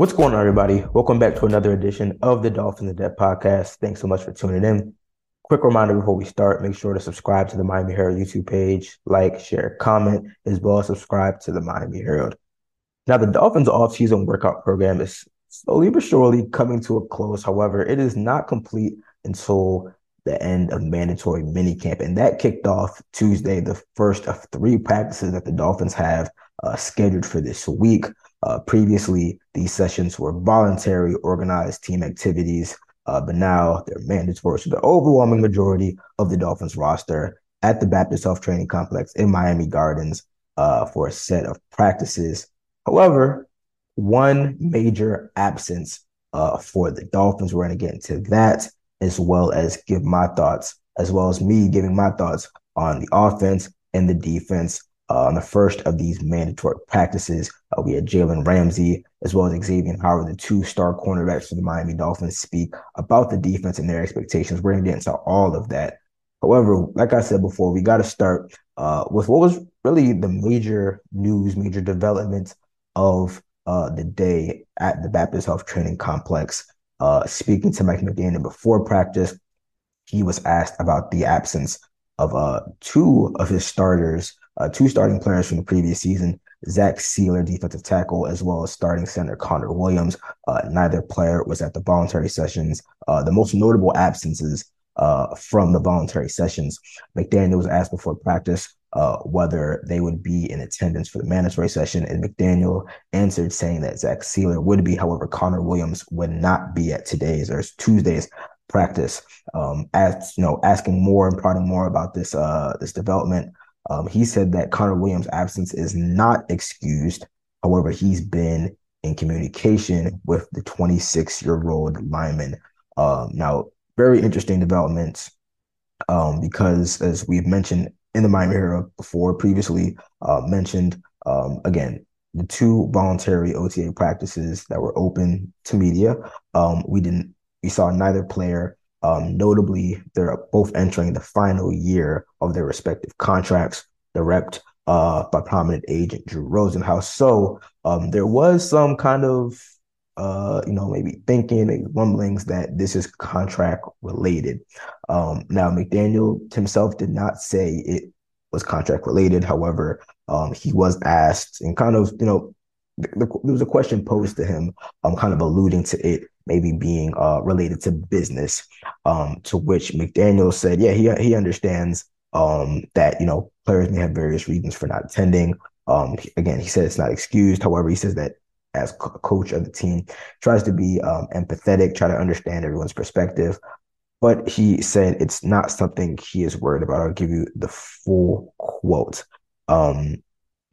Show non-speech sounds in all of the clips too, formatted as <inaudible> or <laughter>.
What's going on, everybody? Welcome back to another edition of the Dolphins in Depth podcast. Thanks so much for tuning in. Quick reminder before we start, make sure to subscribe to the Miami Herald YouTube page, like, share, comment, as well as subscribe to the Miami Herald. Now, the Dolphins off-season workout program is slowly but surely coming to a close. However, it is not complete until the end of mandatory minicamp, and that kicked off Tuesday, the first of three practices that the Dolphins have uh, scheduled for this week. Uh, previously, these sessions were voluntary, organized team activities, uh, but now they're mandatory. So the overwhelming majority of the Dolphins roster at the Baptist Health Training Complex in Miami Gardens uh, for a set of practices. However, one major absence uh, for the Dolphins. We're going to get into that as well as give my thoughts, as well as me giving my thoughts on the offense and the defense uh, on the first of these mandatory practices. Uh, we had Jalen Ramsey as well as Xavier Howard, the two star cornerbacks for the Miami Dolphins, speak about the defense and their expectations. We're going to get into all of that. However, like I said before, we got to start uh, with what was really the major news, major development of uh, the day at the Baptist Health Training Complex. Uh, speaking to Mike McDaniel before practice, he was asked about the absence of uh, two of his starters uh, two starting players from the previous season, Zach Sieler, defensive tackle, as well as starting center Connor Williams. Uh, neither player was at the voluntary sessions. Uh, the most notable absences uh, from the voluntary sessions, McDaniel was asked before practice uh, whether they would be in attendance for the mandatory session, and McDaniel answered saying that Zach Sieler would be. However, Connor Williams would not be at today's or Tuesday's practice. Um, as you know, asking more and prodding more about this uh, this development. Um, he said that Connor Williams' absence is not excused. However, he's been in communication with the 26 year old lineman. Um, now, very interesting developments um, because, as we've mentioned in the Miami Herald before, previously uh, mentioned, um, again, the two voluntary OTA practices that were open to media, um, we didn't, we saw neither player um, notably, they're both entering the final year of their respective contracts, direct uh, by prominent agent Drew Rosenhaus. So um, there was some kind of, uh, you know, maybe thinking, and rumblings that this is contract related. Um, now, McDaniel himself did not say it was contract related. However, um, he was asked and kind of, you know, there was a question posed to him, um, kind of alluding to it maybe being uh, related to business. Um, to which McDaniel said, "Yeah, he he understands um, that you know players may have various reasons for not attending. Um, again, he said it's not excused. However, he says that as co- coach of the team, tries to be um, empathetic, try to understand everyone's perspective. But he said it's not something he is worried about. I'll give you the full quote. Um,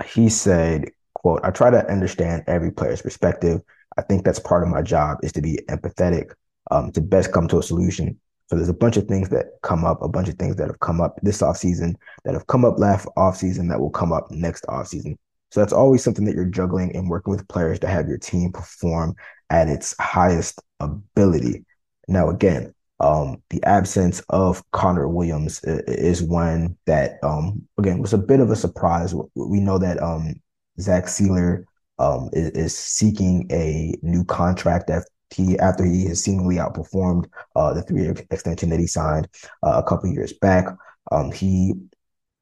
he said, quote, I try to understand every player's perspective. I think that's part of my job is to be empathetic, um, to best come to a solution. So there's a bunch of things that come up, a bunch of things that have come up this offseason, that have come up last offseason, that will come up next offseason. So that's always something that you're juggling and working with players to have your team perform at its highest ability. Now, again, um, the absence of Connor Williams is one that, um, again, was a bit of a surprise. We know that um, Zach Sieler um, is, is, seeking a new contract after he after he has seemingly outperformed uh, the three year extension that he signed uh, a couple years back. Um, he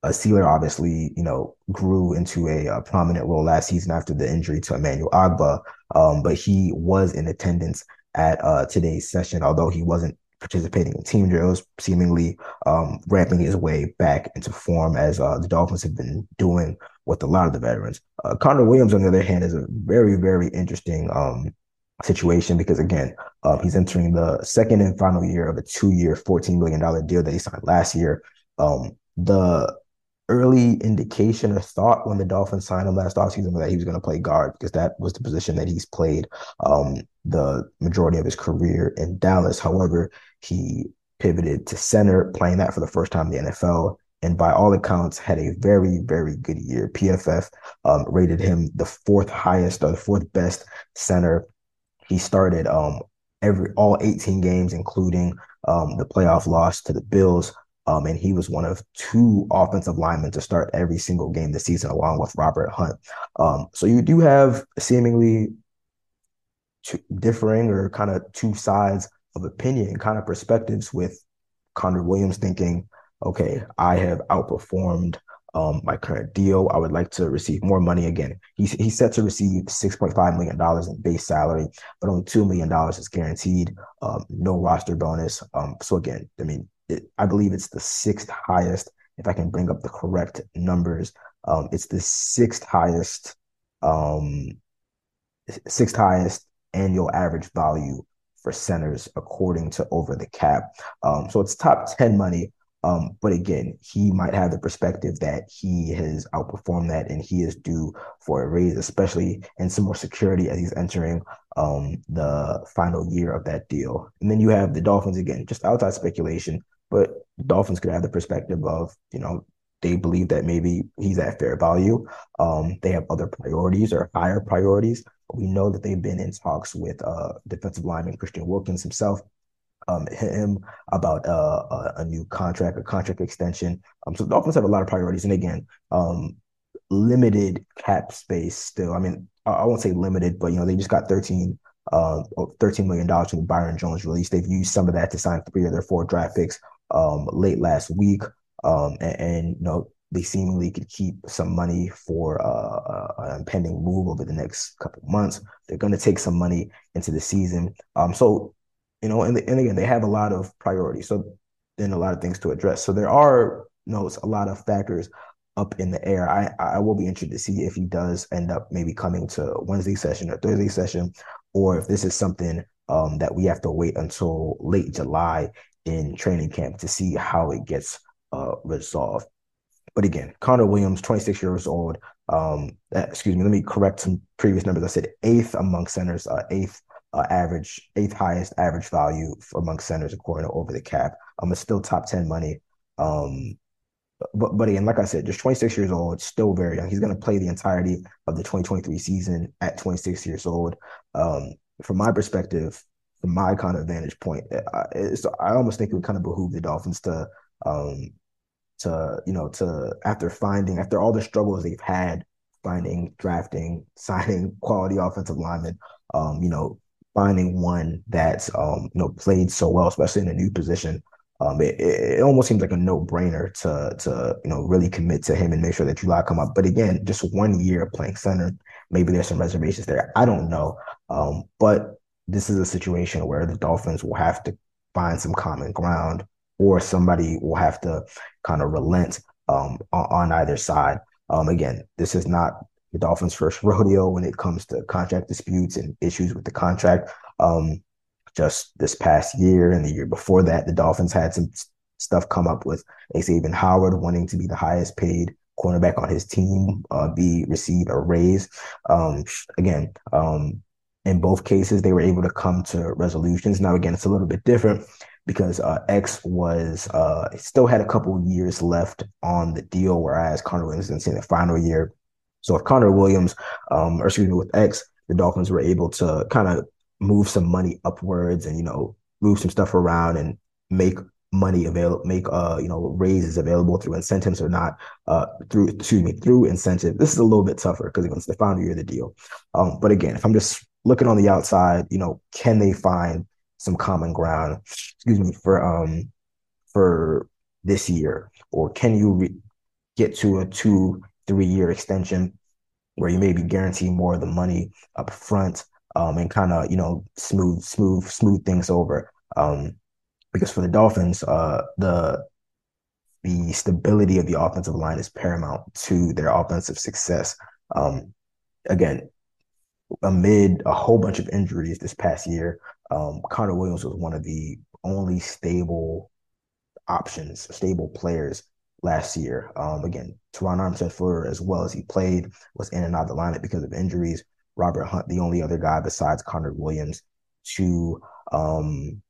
uh, Sieler obviously, you know, grew into a, a, prominent role last season after the injury to Emmanuel Ogbah, um, but he was in attendance at uh, today's session, although he wasn't participating in team drills, seemingly um, ramping his way back into form as uh, the Dolphins have been doing with a lot of the veterans. Uh, Connor Williams, on the other hand, is a very, very interesting um, situation because, again, uh, he's entering the second and final year of a two year, $14 million deal that he signed last year. Um, the early indication or thought when the Dolphins signed him last offseason that he was going to play guard because that was the position that he's played um, the majority of his career in Dallas. However, he pivoted to center, playing that for the first time in the NFL and by all accounts had a very very good year. PFF um, rated him the fourth highest or the fourth best center. He started um, every all 18 games, including um, the playoff loss to the Bills. Um, and he was one of two offensive linemen to start every single game this season, along with Robert Hunt. Um, so you do have seemingly two differing or kind of two sides of opinion, kind of perspectives with Connor Williams thinking, okay, I have outperformed um, my current deal. I would like to receive more money again. He's, he's set to receive $6.5 million in base salary, but only $2 million is guaranteed, um, no roster bonus. Um, so again, I mean, it, I believe it's the sixth highest, if I can bring up the correct numbers. Um, it's the sixth highest, um, sixth highest annual average value for centers according to over the cap. Um, so it's top 10 money um, but again, he might have the perspective that he has outperformed that and he is due for a raise, especially and some more security as he's entering um, the final year of that deal. And then you have the Dolphins again, just outside speculation, but Dolphins could have the perspective of, you know, they believe that maybe he's at fair value. Um, they have other priorities or higher priorities. We know that they've been in talks with uh, defensive lineman Christian Wilkins himself um, him about uh, a, a, new contract, a contract extension. Um, so the Dolphins have a lot of priorities, and again, um, limited cap space still. I mean, I, I, won't say limited, but you know they just got 13, uh, 13 million dollars from Byron Jones release. They've used some of that to sign three of their four draft picks um, late last week, um, and, and you know they seemingly could keep some money for uh, an impending move over the next couple months. They're going to take some money into the season. Um, so you know, and, and again, they have a lot of priorities. So then a lot of things to address. So there are, you know, a lot of factors up in the air. I I will be interested to see if he does end up maybe coming to Wednesday session or Thursday session, or if this is something um, that we have to wait until late July in training camp to see how it gets uh, resolved. But again, Connor Williams, 26 years old. Um, excuse me, let me correct some previous numbers. I said eighth among centers, uh, eighth uh, average, eighth highest average value among centers according to over the cap. Um, it's still top 10 money. Um, but, but again, like I said, just 26 years old, still very young. He's going to play the entirety of the 2023 season at 26 years old. Um, from my perspective, from my kind of vantage point, I, I almost think it would kind of behoove the Dolphins to, um, to you know, to after finding after all the struggles they've had finding, drafting, <laughs> signing quality offensive linemen, um, you know, finding one that's um, you know played so well, especially in a new position. Um, it, it almost seems like a no brainer to to you know really commit to him and make sure that you lock him up. But again, just one year playing center, maybe there's some reservations there. I don't know, um, but this is a situation where the Dolphins will have to find some common ground, or somebody will have to kind of relent um, on, on either side. Um, again, this is not the Dolphins' first <laughs> rodeo when it comes to contract disputes and issues with the contract. Um, just this past year and the year before that, the Dolphins had some stuff come up with Xavier Howard wanting to be the highest paid cornerback on his team, uh, be receive a raise. Um, again, um, in both cases, they were able to come to resolutions. Now, again, it's a little bit different because uh, X was uh, still had a couple years left on the deal, whereas Connor Williams in the final year so if Connor Williams, um, or excuse me, with X, the Dolphins were able to kind of move some money upwards and you know move some stuff around and make money available, make uh you know raises available through incentives or not uh through excuse me through incentive. This is a little bit tougher because it's the final year of the deal. Um, but again, if I'm just looking on the outside, you know, can they find some common ground? Excuse me for um for this year, or can you re- get to a two three year extension where you maybe guarantee more of the money up front um, and kind of you know smooth smooth smooth things over um, because for the Dolphins uh, the the stability of the offensive line is paramount to their offensive success um, again amid a whole bunch of injuries this past year um, Connor Williams was one of the only stable options stable players last year. Um, again, Terron Armstead, for as well as he played, was in and out of the lineup because of injuries. Robert Hunt, the only other guy besides Connor Williams to um,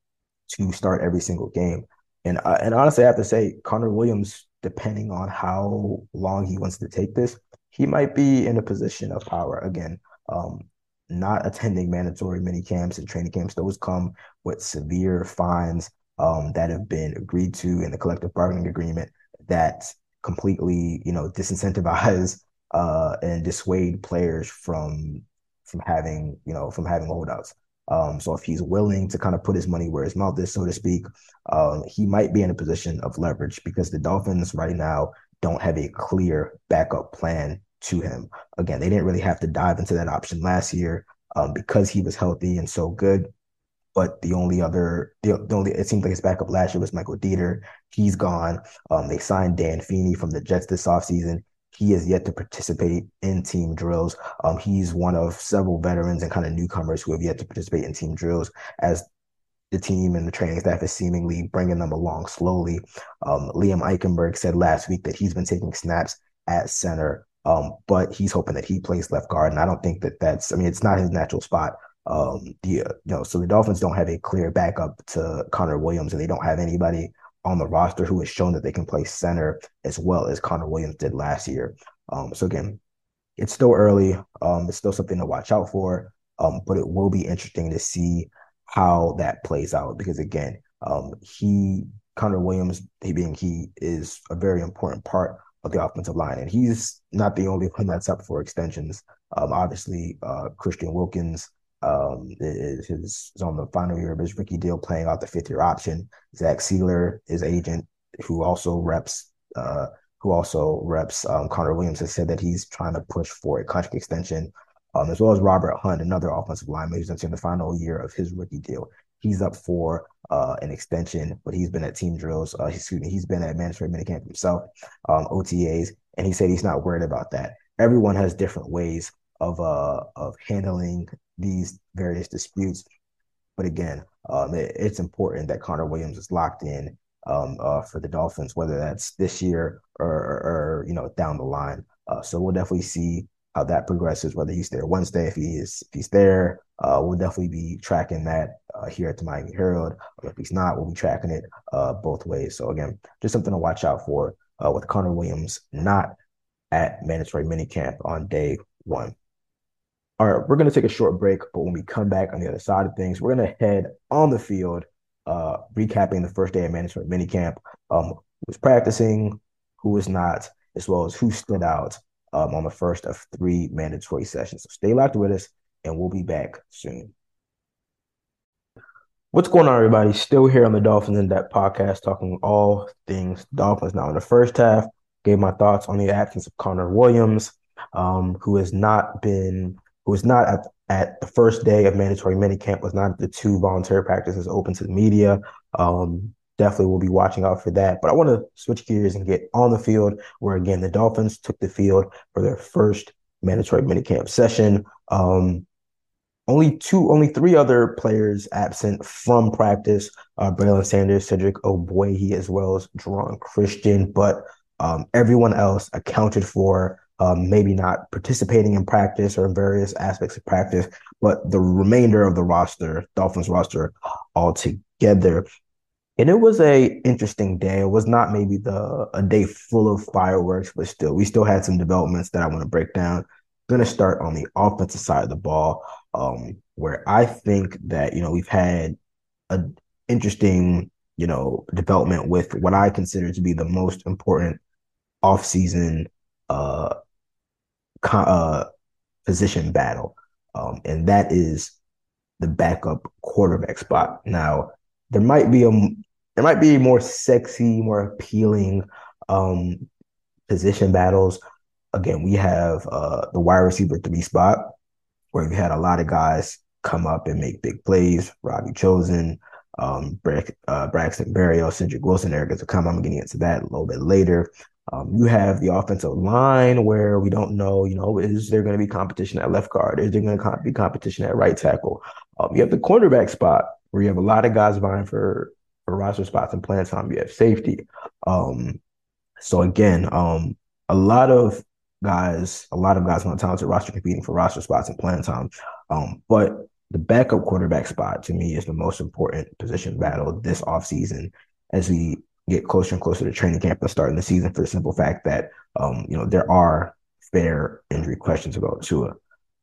to start every single game. And uh, and honestly, I have to say, Connor Williams, depending on how long he wants to take this, he might be in a position of power again. Um, not attending mandatory mini camps and training camps; those come with severe fines um, that have been agreed to in the collective bargaining agreement that completely, you know, disincentivize <laughs> uh, and dissuade players from from having, you know, from having holdouts. Um, so if he's willing to kind of put his money where his mouth is, so to speak, um, he might be in a position of leverage because the Dolphins right now don't have a clear backup plan to him. Again, they didn't really have to dive into that option last year um, because he was healthy and so good. But the only other, the, the only, it seems like his backup last year was Michael Deiter. He's gone. Um, they signed Dan Feeney from the Jets this offseason. He has yet to participate in team drills. Um, he's one of several veterans and kind of newcomers who have yet to participate in team drills as the team and the training staff is seemingly bringing them along slowly. Um, Liam Eichenberg said last week that he's been taking snaps at center, um, but he's hoping that he plays left guard. And I don't think that that's, I mean, it's not his natural spot. Um, the, uh, you know, so the Dolphins don't have a clear backup to Connor Williams, and they don't have anybody on the roster who has shown that they can play center as well as Connor Williams did last year. Um, so again, it's still early. Um, it's still something to watch out for. Um, but it will be interesting to see how that plays out because again, um, he Connor Williams, he being he is a very important part of the offensive line, and he's not the only one that's up for extensions. Um, obviously, uh, Christian Wilkins um, is, is, on the final year of his rookie deal, playing out the fifth year option. Zach Sieler, his agent, who also reps uh, who also reps um, Connor Williams, has said that he's trying to push for a contract extension um, as well as Robert Hunt, another offensive lineman who's entering the final year of his rookie deal. He's up for uh, an extension, but he's been at team drills. Uh, excuse me, he's been at mandatory minicamp himself, um, OTAs, and he said he's not worried about that. Everyone has different ways of uh, of handling these various disputes, but again, um, it, it's important that Connor Williams is locked in um, uh, for the Dolphins, whether that's this year or, or, or you know down the line. Uh, so we'll definitely see how that progresses, whether he's there Wednesday, if he is if he's there, uh, we'll definitely be tracking that uh, here at the Miami Herald. If he's not, we'll be tracking it uh, both ways. So again, just something to watch out for uh, with Connor Williams not at mandatory minicamp on day one. All right, we're going to take a short break, but when we come back on the other side of things, we're going to head on the field, uh, recapping the first day of mandatory minicamp, um, who was practicing, who was not, as well as who stood out um, on the first of three mandatory sessions. So stay locked with us, and we'll be back soon. What's going on, everybody? Still here on the Dolphins in Depth podcast, talking all things Dolphins. Now, in the first half, gave my thoughts on the absence of Connor Williams, um, who has not been, who is not at, at the first day of mandatory minicamp, was not at the two voluntary practices open to the media. Um, definitely will be watching out for that. But I want to switch gears and get on the field, where again the Dolphins took the field for their first mandatory minicamp session. Um, only two, only three other players absent from practice: uh, Braylon Sanders, Cedric Ogbuehi, as well as Geron Christian. But um, everyone else accounted for. Um, maybe not participating in practice or in various aspects of practice, but the remainder of the roster, Dolphins roster, all together. And it was a interesting day. It was not maybe the a day full of fireworks, but still, we still had some developments that I want to break down. Going to start on the offensive side of the ball, um, where I think that you know we've had an interesting you know development with what I consider to be the most important offseason uh, uh, position battle, um, and that is the backup quarterback spot. Now, there might be a there might be more sexy, more appealing um, position battles. Again, we have uh, the wide receiver three spot where we had a lot of guys come up and make big plays. Robbie Chosen, um, uh, Braxton Berrios, Cedric Wilson, Eric come. I'm getting into that a little bit later. Um, you have the offensive line where we don't know, you know, is there going to be competition at left guard? Is there going to be competition at right tackle? Um, you have the cornerback spot where you have a lot of guys vying for for roster spots and playing time. You have safety. Um, so again, um, a lot of guys, a lot of guys on the talented roster competing for roster spots and playing time. Um, but the backup quarterback spot to me is the most important position battle this offseason as we get closer and closer to training camp and starting the season for the simple fact that um, you know, there are fair injury questions about Tua.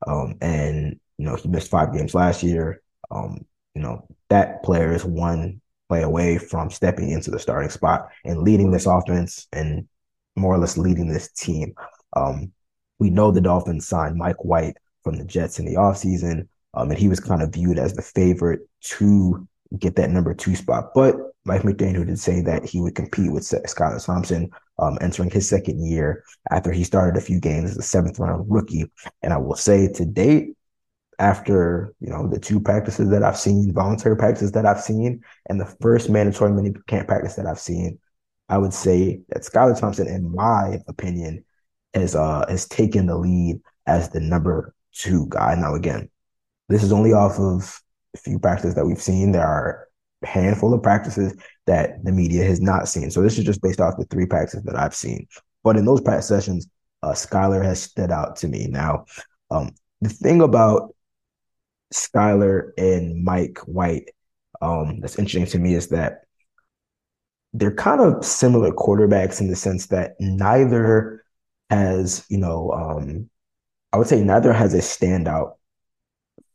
Um, and you know, he missed five games last year. Um, you know, that player is one play away from stepping into the starting spot and leading this offense and more or less leading this team. Um, we know the Dolphins signed Mike White from the Jets in the offseason. Um, and he was kind of viewed as the favorite to get that number two spot. But Mike McDaniel did say that he would compete with Skylar Thompson um, entering his second year after he started a few games as a seventh round rookie. And I will say to date, after you know the two practices that I've seen, voluntary practices that I've seen, and the first mandatory mini camp practice that I've seen, I would say that Skylar Thompson, in my opinion, has uh has taken the lead as the number two guy. Now again, this is only off of a few practices that we've seen. There are a handful of practices that the media has not seen. So this is just based off the three practices that I've seen. But in those practice sessions, uh, Skylar has stood out to me. Now, um, the thing about Skylar and Mike White um, that's interesting to me is that they're kind of similar quarterbacks in the sense that neither has, you know, um, I would say neither has a standout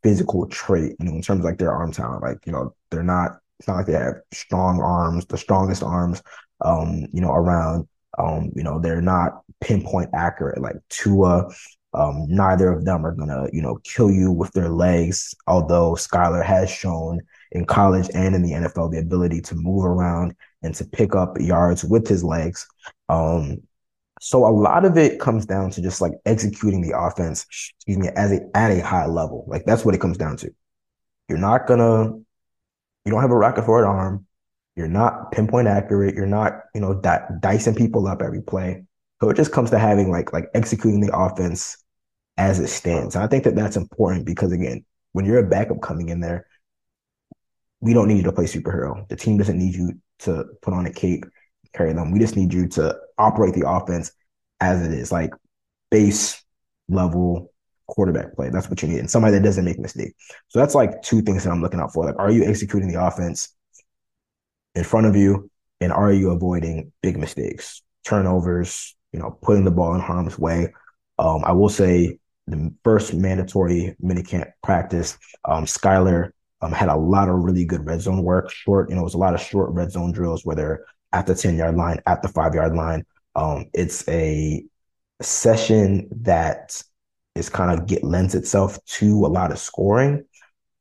physical trait, you know, in terms of like their arm talent. Like, you know, they're not, it's not like they have strong arms, the strongest arms, um, you know, around. Um, you know, they're not pinpoint accurate like Tua. Um, neither of them are gonna, you know, kill you with their legs. Although Skylar has shown in college and in the NFL the ability to move around and to pick up yards with his legs. Um, so a lot of it comes down to just like executing the offense, excuse me, as a at a high level. Like that's what it comes down to. You're not gonna, you don't have a rocket for an arm. You're not pinpoint accurate. You're not, you know, di- dicing people up every play. So it just comes to having like like executing the offense as it stands. And I think that that's important because again, when you're a backup coming in there, we don't need you to play superhero. The team doesn't need you to put on a cape carry them. We just need you to operate the offense as it is, like base level quarterback play. That's what you need. And somebody that doesn't make mistakes. So that's like two things that I'm looking out for. Like, are you executing the offense in front of you? And are you avoiding big mistakes, turnovers, you know, putting the ball in harm's way? Um, I will say the first mandatory minicamp practice, um, Skylar um, had a lot of really good red zone work. Short, you know, it was a lot of short red zone drills where they're at the 10 yard line, at the five yard line. Um, it's a session that is kind of get lends itself to a lot of scoring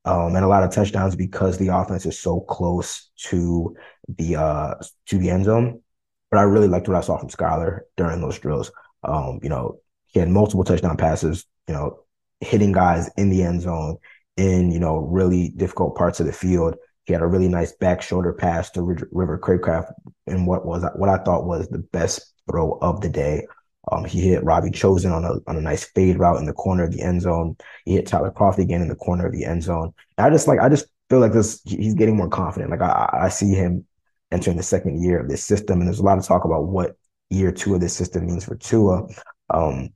um, and a lot of touchdowns because the offense is so close to the uh, to the end zone. But I really liked what I saw from Skylar during those drills. Um, you know, he had multiple touchdown passes. You know, hitting guys in the end zone in you know really difficult parts of the field. He had a really nice back shoulder pass to River Cracraft in what was what I thought was the best throw of the day. Um, he hit Robbie Chosen on a on a nice fade route in the corner of the end zone. He hit Tyler Croft again in the corner of the end zone. And I just like I just feel like this he's getting more confident. Like I, I see him entering the second year of this system, and there's a lot of talk about what year two of this system means for Tua. Um,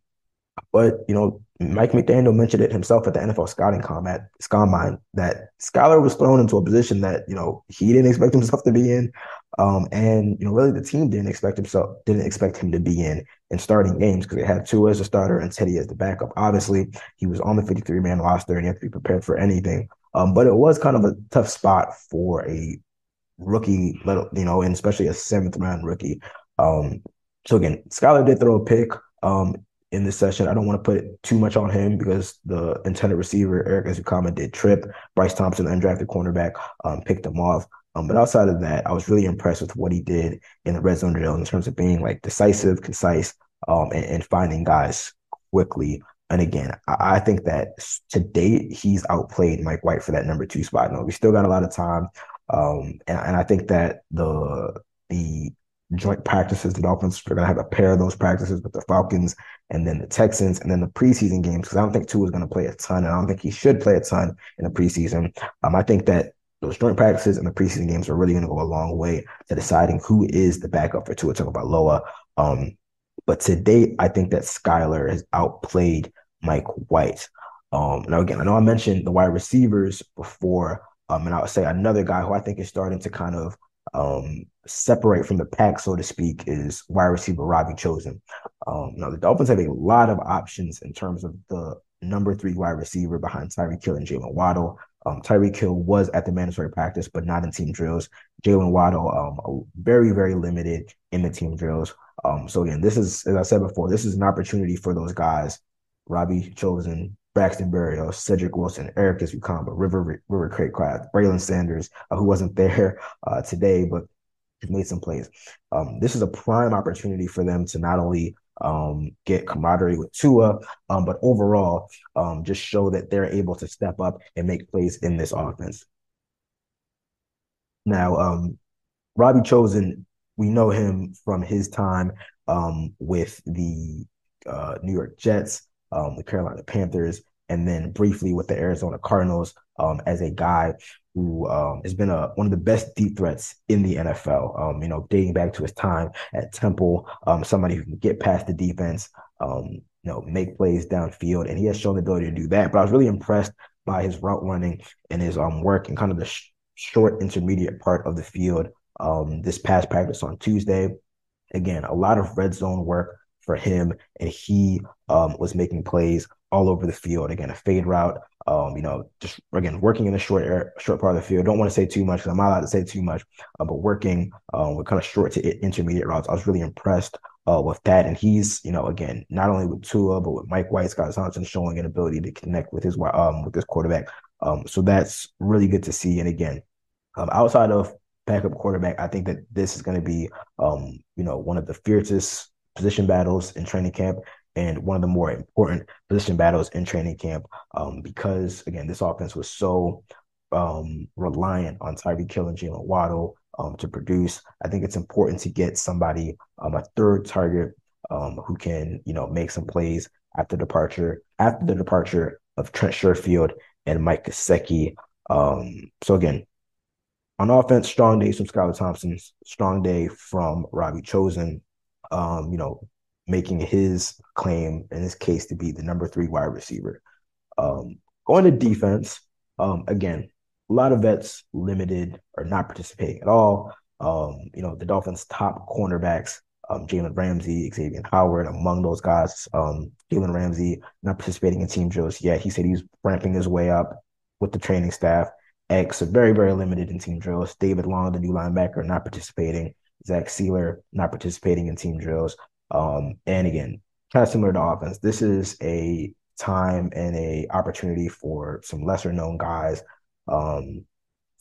but you know, Mike McDaniel mentioned it himself at the NFL scouting combine, that Skylar was thrown into a position that you know he didn't expect himself to be in, um, and you know really the team didn't expect himself didn't expect him to be in in starting games because they had Tua as a starter and Teddy as the backup. Obviously, he was on the 53 man roster and you have to be prepared for anything. Um, but it was kind of a tough spot for a rookie, you know, and especially a seventh round rookie. Um, so again, Skylar did throw a pick. Um, in this session. I don't want to put too much on him because the intended receiver, Erik Ezukanma, did trip. Bryce Thompson, undrafted cornerback, um, picked him off. Um, but outside of that, I was really impressed with what he did in the red zone drill in terms of being like decisive, concise, um, and, and finding guys quickly. And again, I, I, think that to date, he's outplayed Mike White for that number two spot. No, we still got a lot of time. Um, and, and I think that the the joint practices. The Dolphins are going to have a pair of those practices with the Falcons and then the Texans and then the preseason games because I don't think Tua is going to play a ton and I don't think he should play a ton in the preseason. Um, I think that those joint practices and the preseason games are really going to go a long way to deciding who is the backup for Tua Tagovailoa. Um, but to date, I think that Skylar has outplayed Mike White. Um, now again, I know I mentioned the wide receivers before, um, and I would say another guy who I think is starting to kind of um, separate from the pack, so to speak, is wide receiver Robbie Chosen. Um, now the Dolphins have a lot of options in terms of the number three wide receiver behind Tyreek Hill and Jaylen Waddle. Um, Tyreek Hill was at the mandatory practice, but not in team drills. Jaylen Waddle, um, very, very limited in the team drills. Um, so again, this is, as I said before, this is an opportunity for those guys, Robbie Chosen, Braxton Berrios, Cedric Wilson, Erik Ezukanma, River River Cracraft, Braylon Sanders, uh, who wasn't there uh, today, but made some plays. Um, this is a prime opportunity for them to not only um, get camaraderie with Tua, um, but overall um, just show that they're able to step up and make plays in this offense. Now, um, Robbie Chosen, we know him from his time um, with the uh, New York Jets, um, the Carolina Panthers, and then briefly with the Arizona Cardinals um, as a guy who um, has been a, one of the best deep threats in the NFL. Um, you know, dating back to his time at Temple, um, somebody who can get past the defense, um, you know, make plays downfield, and he has shown the ability to do that. But I was really impressed by his route running and his um work in kind of the sh- short intermediate part of the field. Um, this past practice on Tuesday, again, a lot of red zone work for him, and he um, was making plays all over the field. Again, a fade route, um, you know, just again working in the short air, short part of the field. Don't want to say too much because I'm not allowed to say too much, uh, but working um, with kind of short to intermediate routes. I was really impressed uh, with that, and he's you know again not only with Tua but with Mike White, Scott Johnson showing an ability to connect with his um with this quarterback. Um, so that's really good to see. And again, um, outside of backup quarterback, I think that this is going to be um you know one of the fiercest position battles in training camp and one of the more important position battles in training camp um, because, again, this offense was so um, reliant on Tyreek Hill and Jaylen Waddle um, to produce. I think it's important to get somebody, um, a third target um, who can, you know, make some plays after departure, after the departure of Trent Sherfield and Mike Gesicki. Um, so again, on offense, strong day from Skylar Thompson, strong day from Robbie Chosen. Um, you know, making his claim in his case to be the number three wide receiver. Um, going to defense, um, again, a lot of vets limited or not participating at all. Um, you know, the Dolphins' top cornerbacks, um, Jalen Ramsey, Xavier Howard, among those guys. Um, Jalen Ramsey not participating in team drills yet. He said he's ramping his way up with the training staff. X very, very limited in team drills. David Long, the new linebacker, not participating. Zach Sieler not participating in team drills. Um, and again, kind of similar to offense, this is a time and a opportunity for some lesser known guys um,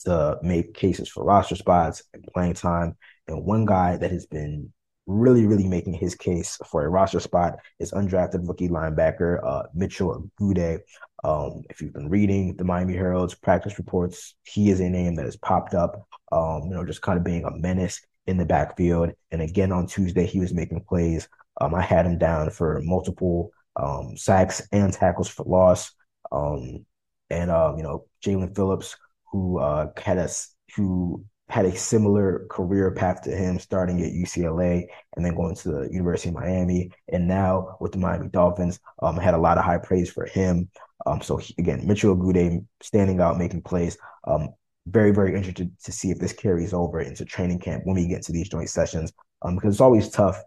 to make cases for roster spots and playing time. And one guy that has been really, really making his case for a roster spot is undrafted rookie linebacker uh, Mitchell Agude. Um, if you've been reading the Miami Herald's practice reports, he is a name that has popped up. Um, you know, just kind of being a menace in the backfield. And again on Tuesday, he was making plays. Um, I had him down for multiple um, sacks and tackles for loss. Um, and um, you know, Jaelan Phillips, who uh, had us who had a similar career path to him, starting at UCLA and then going to the University of Miami, and now with the Miami Dolphins, um, had a lot of high praise for him. Um, so he, again, Mitchell Agude standing out, making plays. Um, very, very interested to see if this carries over into training camp when we get to these joint sessions. Um, because it's always tough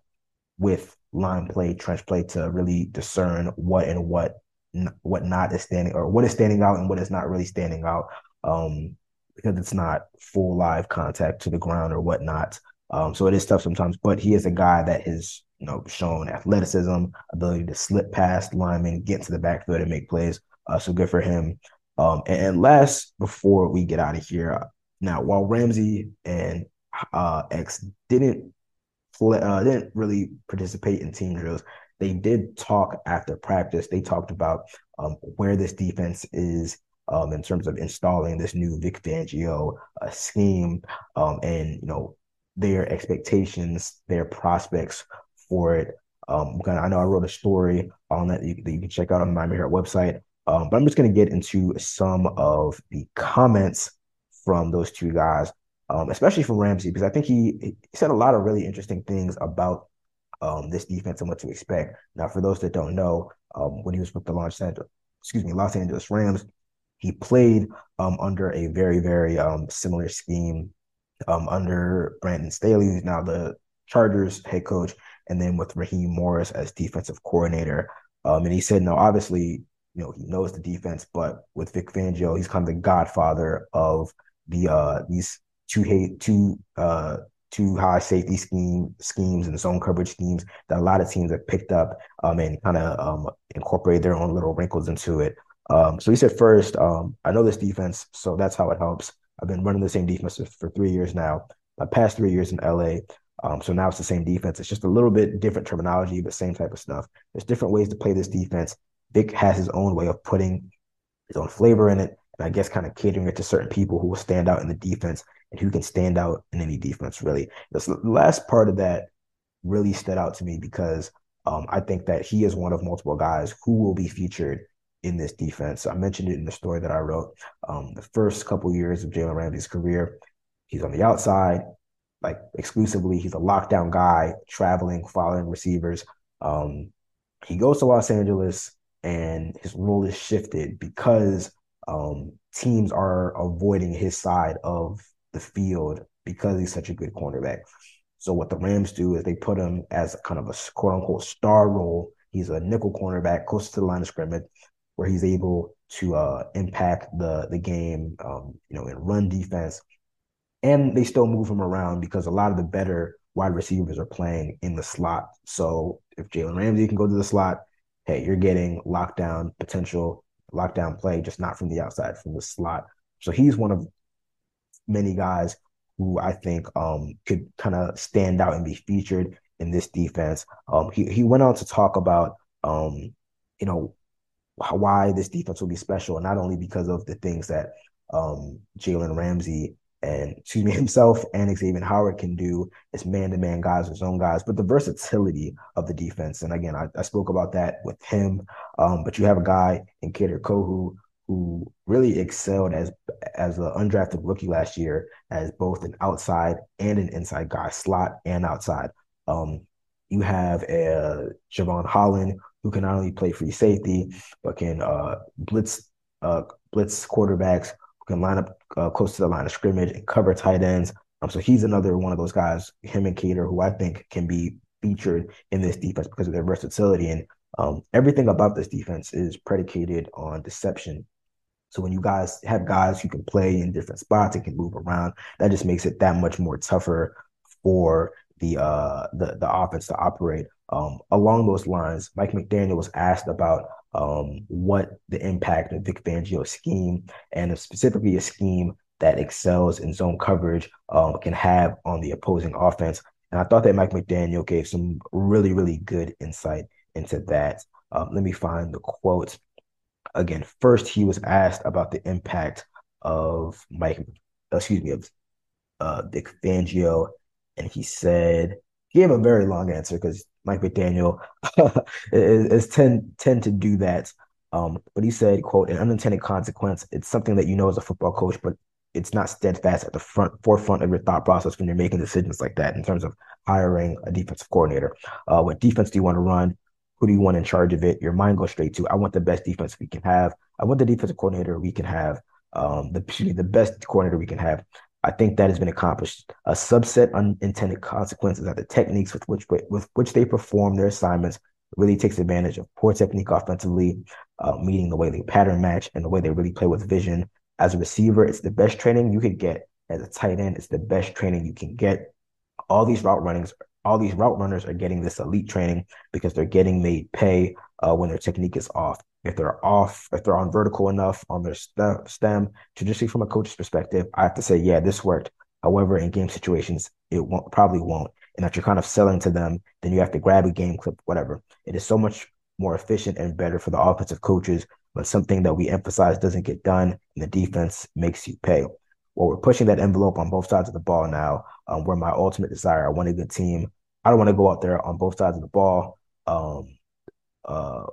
with line play, trench play to really discern what and what what not is standing or what is standing out and what is not really standing out. Um, because it's not full live contact to the ground or whatnot. Um, so it is tough sometimes, but he is a guy that has, you know, shown athleticism, ability to slip past linemen, get to the backfield and make plays. Uh, so good for him. Um, and, last, before we get out of here, now while Ramsey and uh, X didn't play, uh, didn't really participate in team drills, they did talk after practice. They talked about um, where this defense is um, in terms of installing this new Vic Fangio uh, scheme, um, and you know their expectations, their prospects for it. Um, I know I wrote a story on that that you can check out on Miami Herald website um, but I'm just going to get into some of the comments from those two guys, um, especially from Ramsey, because I think he, he, said a lot of really interesting things about um, this defense and what to expect. Now, for those that don't know, um, when he was with the Los Angeles, excuse me, Los Angeles Rams, he played um, under a very, very um, similar scheme under Brandon Staley, who's now the Chargers head coach, and then with Raheem Morris as defensive coordinator. and he said, no, obviously, you know, he knows the defense, but with Vic Fangio, he's kind of the godfather of the uh these two hate two uh two high safety scheme schemes and zone coverage schemes that a lot of teams have picked up um, and kind of um, incorporated their own little wrinkles into it. Um, so he said first, um, I know this defense, so that's how it helps. I've been running the same defense for three years now. My past three years in LA. Um, so now it's the same defense. It's just a little bit different terminology, but same type of stuff. There's different ways to play this defense. Vic has his own way of putting his own flavor in it, and I guess kind of catering it to certain people who will stand out in the defense and who can stand out in any defense. Really, the last part of that really stood out to me because um, I think that he is one of multiple guys who will be featured in this defense. I mentioned it in the story that I wrote. Um, the first couple years of Jalen Ramsey's career, he's on the outside, like exclusively. He's a lockdown guy, traveling, following receivers. Um, he goes to Los Angeles, and his role is shifted because um, teams are avoiding his side of the field because he's such a good cornerback. So what the Rams do is they put him as kind of a quote unquote star role. He's a nickel cornerback close to the line of scrimmage where he's able to uh, impact the the game, um, you know, in run defense, and they still move him around because a lot of the better wide receivers are playing in the slot. So if Jalen Ramsey can go to the slot, hey, you're getting lockdown potential, lockdown play, just not from the outside, from the slot. So he's one of many guys who I think um, could kind of stand out and be featured in this defense. Um, he he went on to talk about um, you know why this defense will be special, not only because of the things that um, Jalen Ramsey and excuse me <laughs> himself and Xavier Howard can do as man-to-man guys or zone guys, but the versatility of the defense. And again, I, I spoke about that with him. Um, but you have a guy in Kader Kohou who really excelled as as an undrafted rookie last year as both an outside and an inside guy, slot and outside. Um, you have a uh, Jevon Holland who can not only play free safety but can uh, blitz uh, blitz quarterbacks, can line up uh, close to the line of scrimmage and cover tight ends. Um, so he's another one of those guys, him and Kader, who I think can be featured in this defense because of their versatility and um, everything about this defense is predicated on deception. So when you guys have guys who can play in different spots and can move around, that just makes it that much more tougher for the uh the the offense to operate. Um, along those lines, Mike McDaniel was asked about um, what the impact of Vic Fangio's scheme and specifically a scheme that excels in zone coverage um, can have on the opposing offense. And I thought that Mike McDaniel gave some really, really good insight into that. Um, let me find the quote. Again, first he was asked about the impact of Mike, excuse me, of uh, Vic Fangio, and he said he gave a very long answer because Mike McDaniel <laughs> is, is, tend tend to do that. Um, but he said, "quote An unintended consequence. It's something that you know as a football coach, but it's not steadfast at the front forefront of your thought process when you're making decisions like that in terms of hiring a defensive coordinator. Uh, what defense do you want to run? Who do you want in charge of it? Your mind goes straight to, I want the best defense we can have. I want the defensive coordinator we can have. Um, the the best coordinator we can have. I think that has been accomplished. A subset unintended consequences are the techniques with which with which they perform their assignments really takes advantage of poor technique offensively, uh, meaning the way they pattern match and the way they really play with vision. As a receiver, it's the best training you could get. As a tight end, it's the best training you can get. All these route runnings, all these route runners are getting this elite training because they're getting made pay uh, when their technique is off if they're off, if they're on vertical enough on their st- stem, traditionally from a coach's perspective, I have to say, yeah, this worked. However, in game situations, it won't probably won't. And that you're kind of selling to them, then you have to grab a game clip, whatever. It is so much more efficient and better for the offensive coaches when something that we emphasize doesn't get done and the defense makes you pay. Well, we're pushing that envelope on both sides of the ball now. Um, where my ultimate desire, I want a good team. I don't want to go out there on both sides of the ball. Um, uh,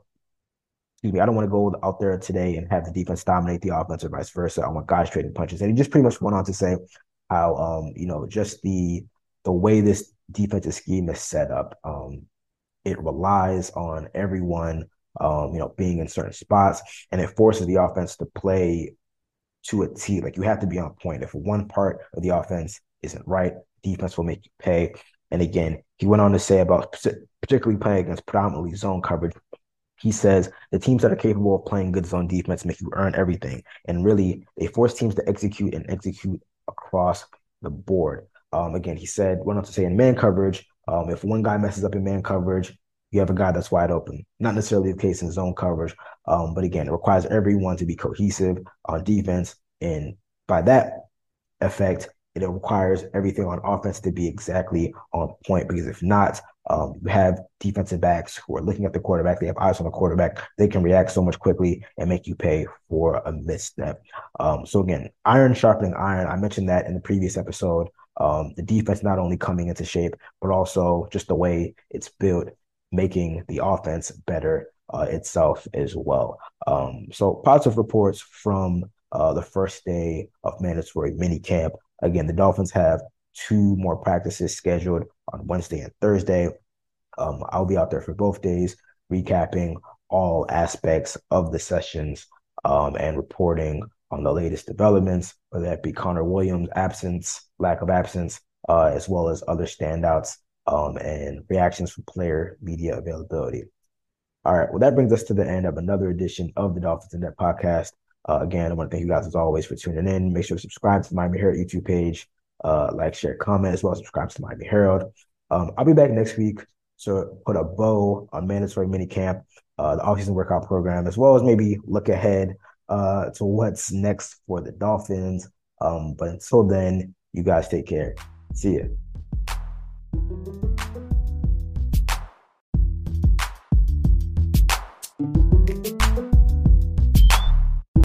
excuse me, I don't want to go out there today and have the defense dominate the offense or vice versa. I want guys trading punches. And he just pretty much went on to say how um, you know, just the the way this defensive scheme is set up, um, it relies on everyone um, you know, being in certain spots and it forces the offense to play to a T. Like you have to be on point. If one part of the offense isn't right, defense will make you pay. And again, he went on to say about particularly playing against predominantly zone coverage, he says the teams that are capable of playing good zone defense make you earn everything. And really, they force teams to execute and execute across the board. Um, again, he said, went on to say in man coverage, um, if one guy messes up in man coverage, you have a guy that's wide open. Not necessarily the case in zone coverage, um, but again, it requires everyone to be cohesive on defense. And by that effect, it requires everything on offense to be exactly on point because if not, um, you have defensive backs who are looking at the quarterback. They have eyes on the quarterback. They can react so much quickly and make you pay for a misstep. Um, so again, iron sharpening iron. I mentioned that in the previous episode. Um, the defense not only coming into shape, but also just the way it's built, making the offense better uh, itself as well. Um, so positive reports from uh, the first day of mandatory mini camp. Again, the Dolphins have two more practices scheduled on Wednesday and Thursday. Um, I'll be out there for both days, recapping all aspects of the sessions um, and reporting on the latest developments, whether that be Connor Williams' absence, lack of absence, uh, as well as other standouts um, and reactions from player media availability. All right, well, that brings us to the end of another edition of the Dolphins in Depth podcast. Uh, again, I want to thank you guys as always for tuning in. Make sure to subscribe to the Miami Herald YouTube page, uh, like, share, comment, as well as subscribe to Miami Herald. Um, I'll be back next week to put a bow on mandatory mini camp, uh, the offseason workout program, as well as maybe look ahead uh, to what's next for the Dolphins. Um, but until then, you guys take care. See ya.